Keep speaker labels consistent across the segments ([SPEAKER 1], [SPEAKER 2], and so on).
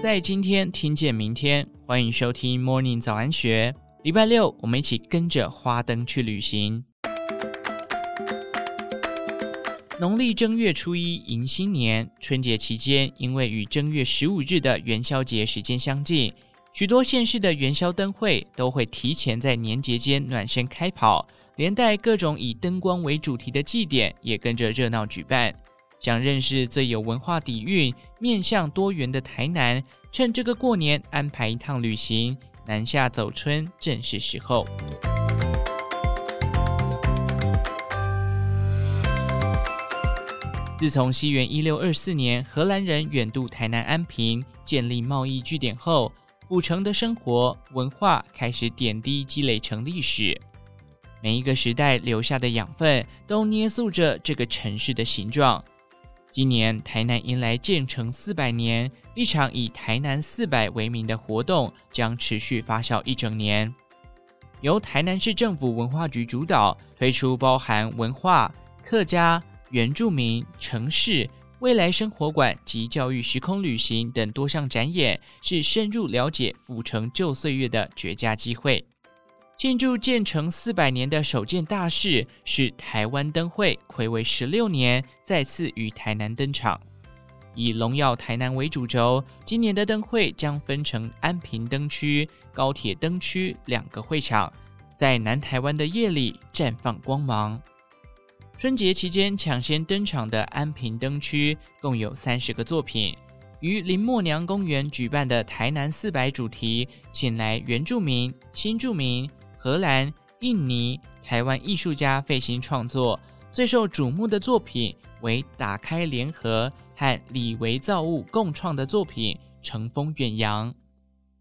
[SPEAKER 1] 在今天听见明天，欢迎收听 Morning 早安学。礼拜六，我们一起跟着花灯去旅行。农历正月初一迎新年，春节期间，因为与正月十五日的元宵节时间相近，许多县市的元宵灯会都会提前在年节间暖身开跑，连带各种以灯光为主题的祭典也跟着热闹举办。想认识最有文化底蕴、面向多元的台南，趁这个过年安排一趟旅行，南下走春正是时候。自从西元一六二四年荷兰人远渡台南安平，建立贸易据点后，府城的生活文化开始点滴积累成历史。每一个时代留下的养分，都捏塑着这个城市的形状。今年台南迎来建成四百年，一场以“台南四百”为名的活动将持续发酵一整年。由台南市政府文化局主导推出，包含文化、客家。原住民、城市、未来生活馆及教育时空旅行等多项展演，是深入了解府城旧岁月的绝佳机会。庆祝建成四百年的首件大事是台湾灯会，睽违十六年再次于台南登场。以荣耀台南为主轴，今年的灯会将分成安平灯区、高铁灯区两个会场，在南台湾的夜里绽放光芒。春节期间抢先登场的安平灯区共有三十个作品，于林默娘公园举办的台南四百主题，请来原住民、新住民、荷兰、印尼、台湾艺术家费心创作。最受瞩目的作品为打开联合和李维造物共创的作品《乘风远扬》，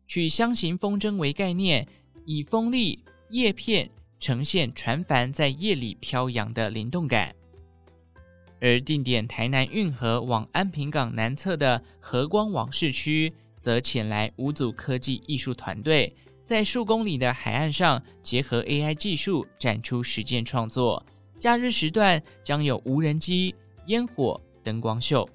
[SPEAKER 1] 取箱形风筝为概念，以风力叶片。呈现船帆在夜里飘扬的灵动感，而定点台南运河往安平港南侧的和光网市区，则请来五组科技艺术团队，在数公里的海岸上结合 AI 技术展出实践创作。假日时段将有无人机、烟火、灯光秀。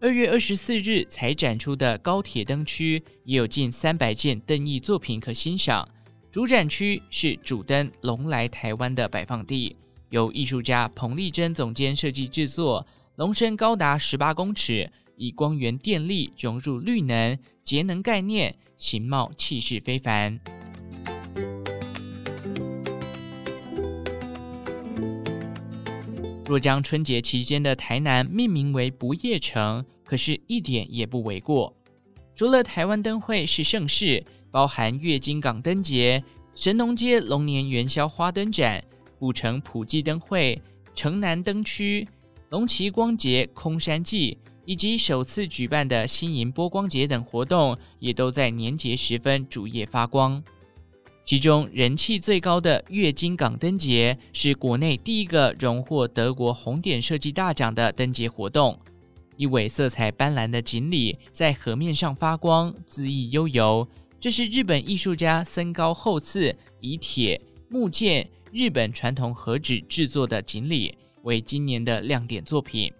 [SPEAKER 1] 二月二十四日才展出的高铁灯区，也有近三百件灯艺作品可欣赏。主展区是主灯“龙来台湾”的摆放地，由艺术家彭丽珍总监设计制作。龙身高达十八公尺，以光源电力融入绿能节能概念，形貌气势非凡。若将春节期间的台南命名为“不夜城”，可是一点也不为过。除了台湾灯会是盛事。包含月津港灯节、神农街龙年元宵花灯展、古城普济灯会、城南灯区、龙旗光节空山祭，以及首次举办的新营波光节等活动，也都在年节时分主夜发光。其中人气最高的月津港灯节，是国内第一个荣获德国红点设计大奖的灯节活动。一尾色彩斑斓的锦鲤在河面上发光，恣意悠游。这是日本艺术家森高厚次以铁、木剑、日本传统和纸制作的锦鲤，为今年的亮点作品。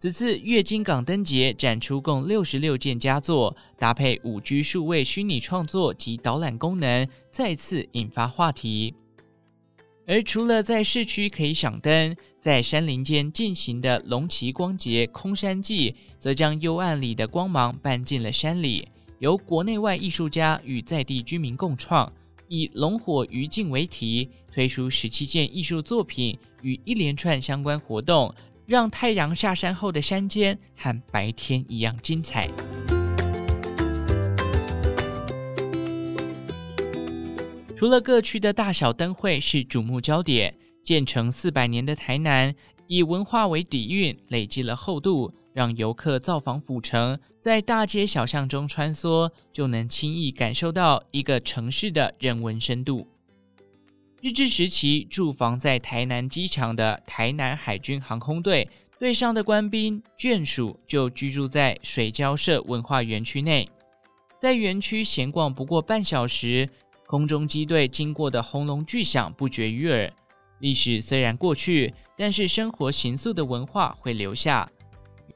[SPEAKER 1] 此次月津港灯节展出共六十六件佳作，搭配五 G 数位虚拟创作及导览功能，再次引发话题。而除了在市区可以赏灯，在山林间进行的龙旗光节空山记，则将幽暗里的光芒搬进了山里。由国内外艺术家与在地居民共创，以“龙火余烬”为题，推出十七件艺术作品与一连串相关活动，让太阳下山后的山间和白天一样精彩。除了各区的大小灯会是瞩目焦点，建成四百年的台南，以文化为底蕴，累积了厚度。让游客造访府城，在大街小巷中穿梭，就能轻易感受到一个城市的人文深度。日治时期驻防在台南机场的台南海军航空队队上的官兵眷属，就居住在水交社文化园区内。在园区闲逛不过半小时，空中机队经过的轰隆巨响不绝于耳。历史虽然过去，但是生活形塑的文化会留下。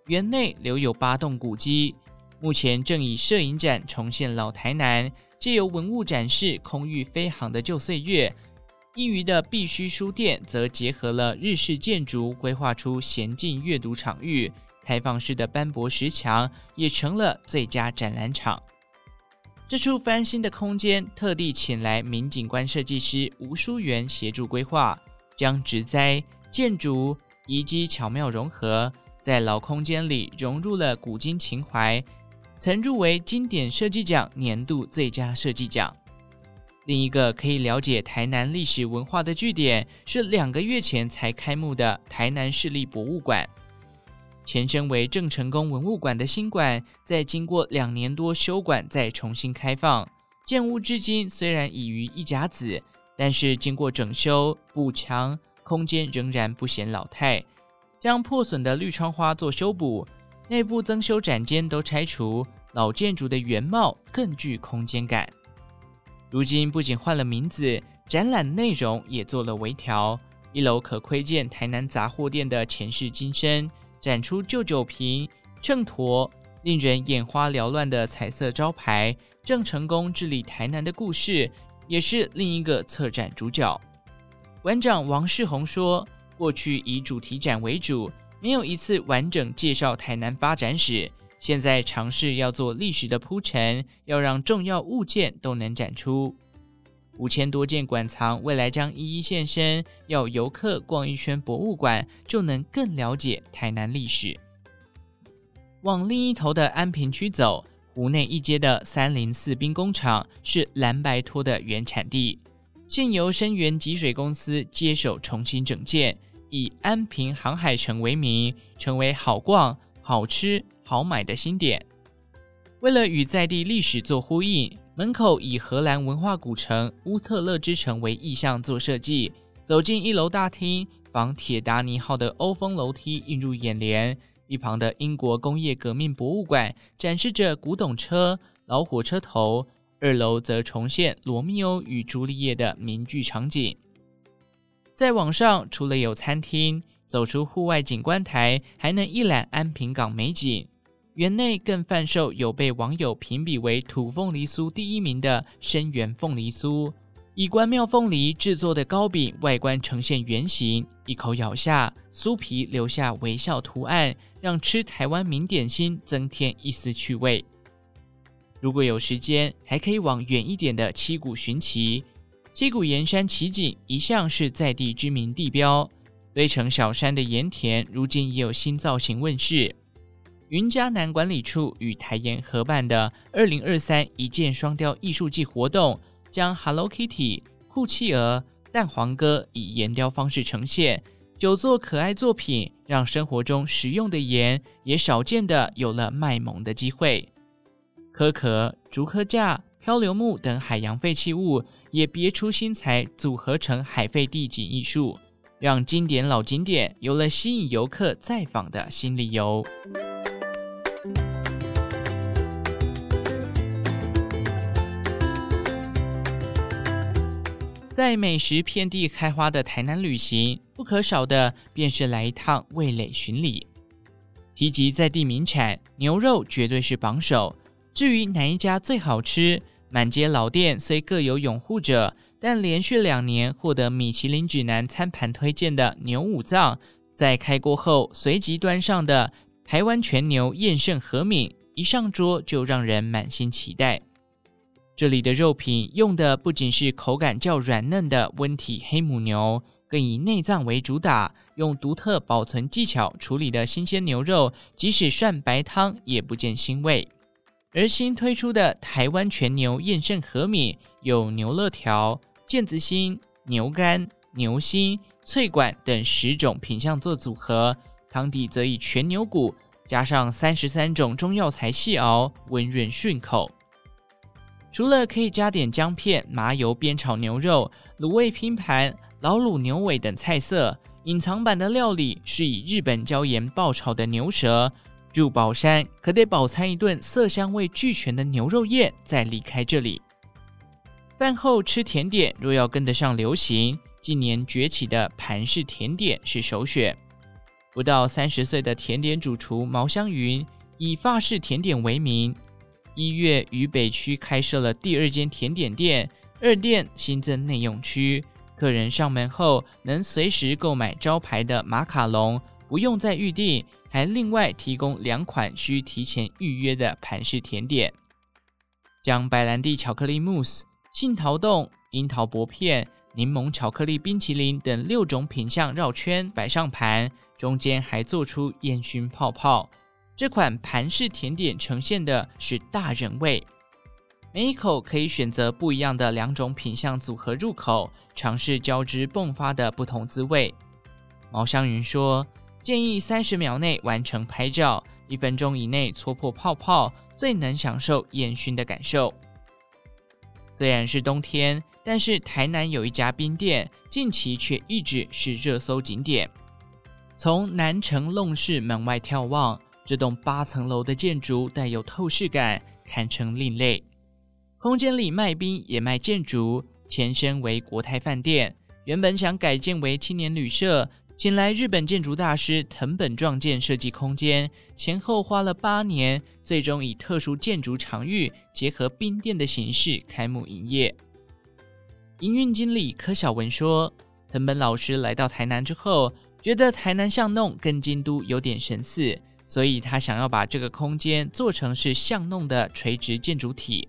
[SPEAKER 1] 园内留有八栋古迹，目前正以摄影展重现老台南，借由文物展示空域飞航的旧岁月。一隅的必须书店则结合了日式建筑，规划出闲静阅读场域。开放式的斑驳石墙也成了最佳展览场。这处翻新的空间，特地请来名景观设计师吴淑媛协助规划，将植栽、建筑、遗迹巧妙融合，在老空间里融入了古今情怀，曾入围经典设计奖年度最佳设计奖。另一个可以了解台南历史文化的据点，是两个月前才开幕的台南市立博物馆。前身为郑成功文物馆的新馆，在经过两年多修馆再重新开放，建物至今虽然已于一甲子，但是经过整修补墙，空间仍然不显老态。将破损的绿窗花做修补，内部增修展间都拆除，老建筑的原貌更具空间感。如今不仅换了名字，展览内容也做了微调，一楼可窥见台南杂货店的前世今生。展出旧酒瓶、秤砣，令人眼花缭乱的彩色招牌，郑成功治理台南的故事，也是另一个策展主角。馆长王世宏说：“过去以主题展为主，没有一次完整介绍台南发展史。现在尝试要做历史的铺陈，要让重要物件都能展出。五千多件馆藏，未来将一一现身。要游客逛一圈博物馆，就能更了解台南历史。往另一头的安平区走，湖内一街的三零四兵工厂是蓝白托的原产地，现由深源集水公司接手重新整建，以安平航海城为名，成为好逛、好吃、好买的新点。为了与在地历史做呼应。门口以荷兰文化古城乌特勒之城为意象做设计，走进一楼大厅，仿铁达尼号的欧风楼梯映入眼帘。一旁的英国工业革命博物馆展示着古董车、老火车头，二楼则重现罗密欧与朱丽叶的名剧场景。再往上，除了有餐厅，走出户外景观台，还能一览安平港美景。园内更贩售有被网友评比为土凤梨酥第一名的生源凤梨酥，以关庙凤梨制作的糕饼，外观呈现圆形，一口咬下，酥皮留下微笑图案，让吃台湾名点心增添一丝趣味。如果有时间，还可以往远一点的七股寻奇。七股盐山奇景一向是在地知名地标，堆成小山的盐田，如今也有新造型问世。云嘉南管理处与台盐合办的二零二三一箭双雕艺术季活动，将 Hello Kitty、酷企鹅、蛋黄哥以盐雕方式呈现九座可爱作品，让生活中实用的盐也少见的有了卖萌的机会。壳壳、竹壳架、漂流木等海洋废弃物也别出心裁，组合成海废地景艺术，让经典老景点有了吸引游客再访的新理由。在美食遍地开花的台南旅行，不可少的便是来一趟味蕾巡礼。提及在地名产，牛肉绝对是榜首。至于哪一家最好吃，满街老店虽各有拥护者，但连续两年获得米其林指南餐盘推荐的牛五脏，在开锅后随即端上的台湾全牛燕胜和敏，一上桌就让人满心期待。这里的肉品用的不仅是口感较软嫩的温体黑母牛，更以内脏为主打，用独特保存技巧处理的新鲜牛肉，即使涮白汤也不见腥味。而新推出的台湾全牛燕盛和米，有牛肋条、腱子心、牛肝、牛心、脆管等十种品相做组合，汤底则以全牛骨加上三十三种中药材细熬，温润顺口。除了可以加点姜片、麻油煸炒牛肉、卤味拼盘、老卤牛尾等菜色，隐藏版的料理是以日本椒盐爆炒的牛舌。入宝山可得饱餐一顿色香味俱全的牛肉宴，再离开这里。饭后吃甜点，若要跟得上流行，近年崛起的盘式甜点是首选。不到三十岁的甜点主厨毛香云。以法式甜点为名，一月于北区开设了第二间甜点店，二店新增内用区，客人上门后能随时购买招牌的马卡龙，不用再预订，还另外提供两款需提前预约的盘式甜点，将白兰地巧克力慕斯、杏桃冻、樱桃薄片、柠檬巧克力冰淇淋等六种品相绕圈摆上盘，中间还做出烟熏泡泡。这款盘式甜点呈现的是大人味，每一口可以选择不一样的两种品相组合入口，尝试交织迸发的不同滋味。毛香云说：“建议三十秒内完成拍照，一分钟以内戳破泡泡，最能享受烟熏的感受。”虽然是冬天，但是台南有一家冰店，近期却一直是热搜景点。从南城弄市门外眺望。这栋八层楼的建筑带有透视感，堪称另类。空间里卖冰也卖建筑，前身为国泰饭店，原本想改建为青年旅社，请来日本建筑大师藤本壮建设计空间，前后花了八年，最终以特殊建筑场域结合冰店的形式开幕营业。营运经理柯小文说：“藤本老师来到台南之后，觉得台南巷弄跟京都有点神似。”所以他想要把这个空间做成是巷弄的垂直建筑体，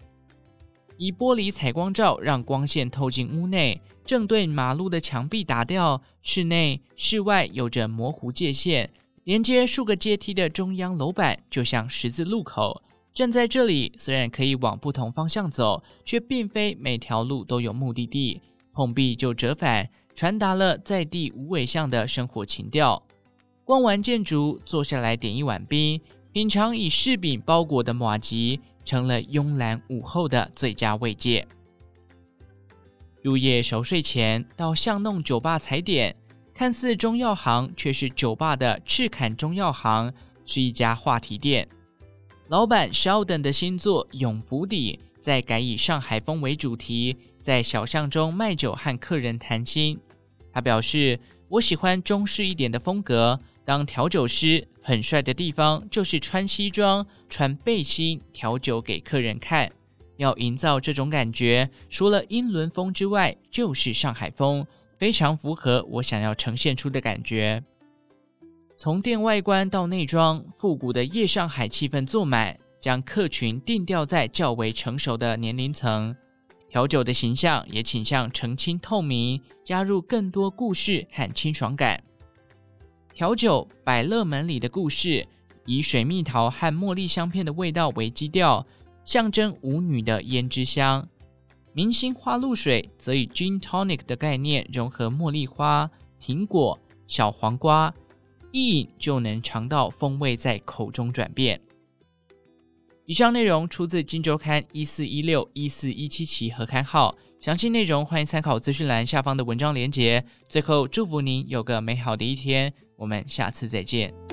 [SPEAKER 1] 以玻璃采光罩让光线透进屋内，正对马路的墙壁打掉，室内室外有着模糊界限，连接数个阶梯的中央楼板就像十字路口。站在这里，虽然可以往不同方向走，却并非每条路都有目的地，碰壁就折返，传达了在地无尾巷的生活情调。逛完建筑，坐下来点一碗冰，品尝以柿饼包裹的马吉，成了慵懒午后的最佳慰藉。入夜熟睡前到巷弄酒吧踩点，看似中药行，却是酒吧的赤坎中药行，是一家话题店。老板 Sheldon 的新作永福邸，在改以上海风为主题，在小巷中卖酒和客人谈心。他表示：“我喜欢中式一点的风格。”当调酒师很帅的地方，就是穿西装、穿背心调酒给客人看。要营造这种感觉，除了英伦风之外，就是上海风，非常符合我想要呈现出的感觉。从店外观到内装，复古的夜上海气氛做满，将客群定调在较为成熟的年龄层。调酒的形象也倾向澄清透明，加入更多故事和清爽感。调酒百乐门里的故事，以水蜜桃和茉莉香片的味道为基调，象征舞女的胭脂香。明星花露水则以 Gin Tonic 的概念融合茉莉花、苹果、小黄瓜，一饮就能尝到风味在口中转变。以上内容出自《今周刊》一四一六一四一七期合刊号，详细内容欢迎参考资讯栏下方的文章连结。最后，祝福您有个美好的一天。我们下次再见。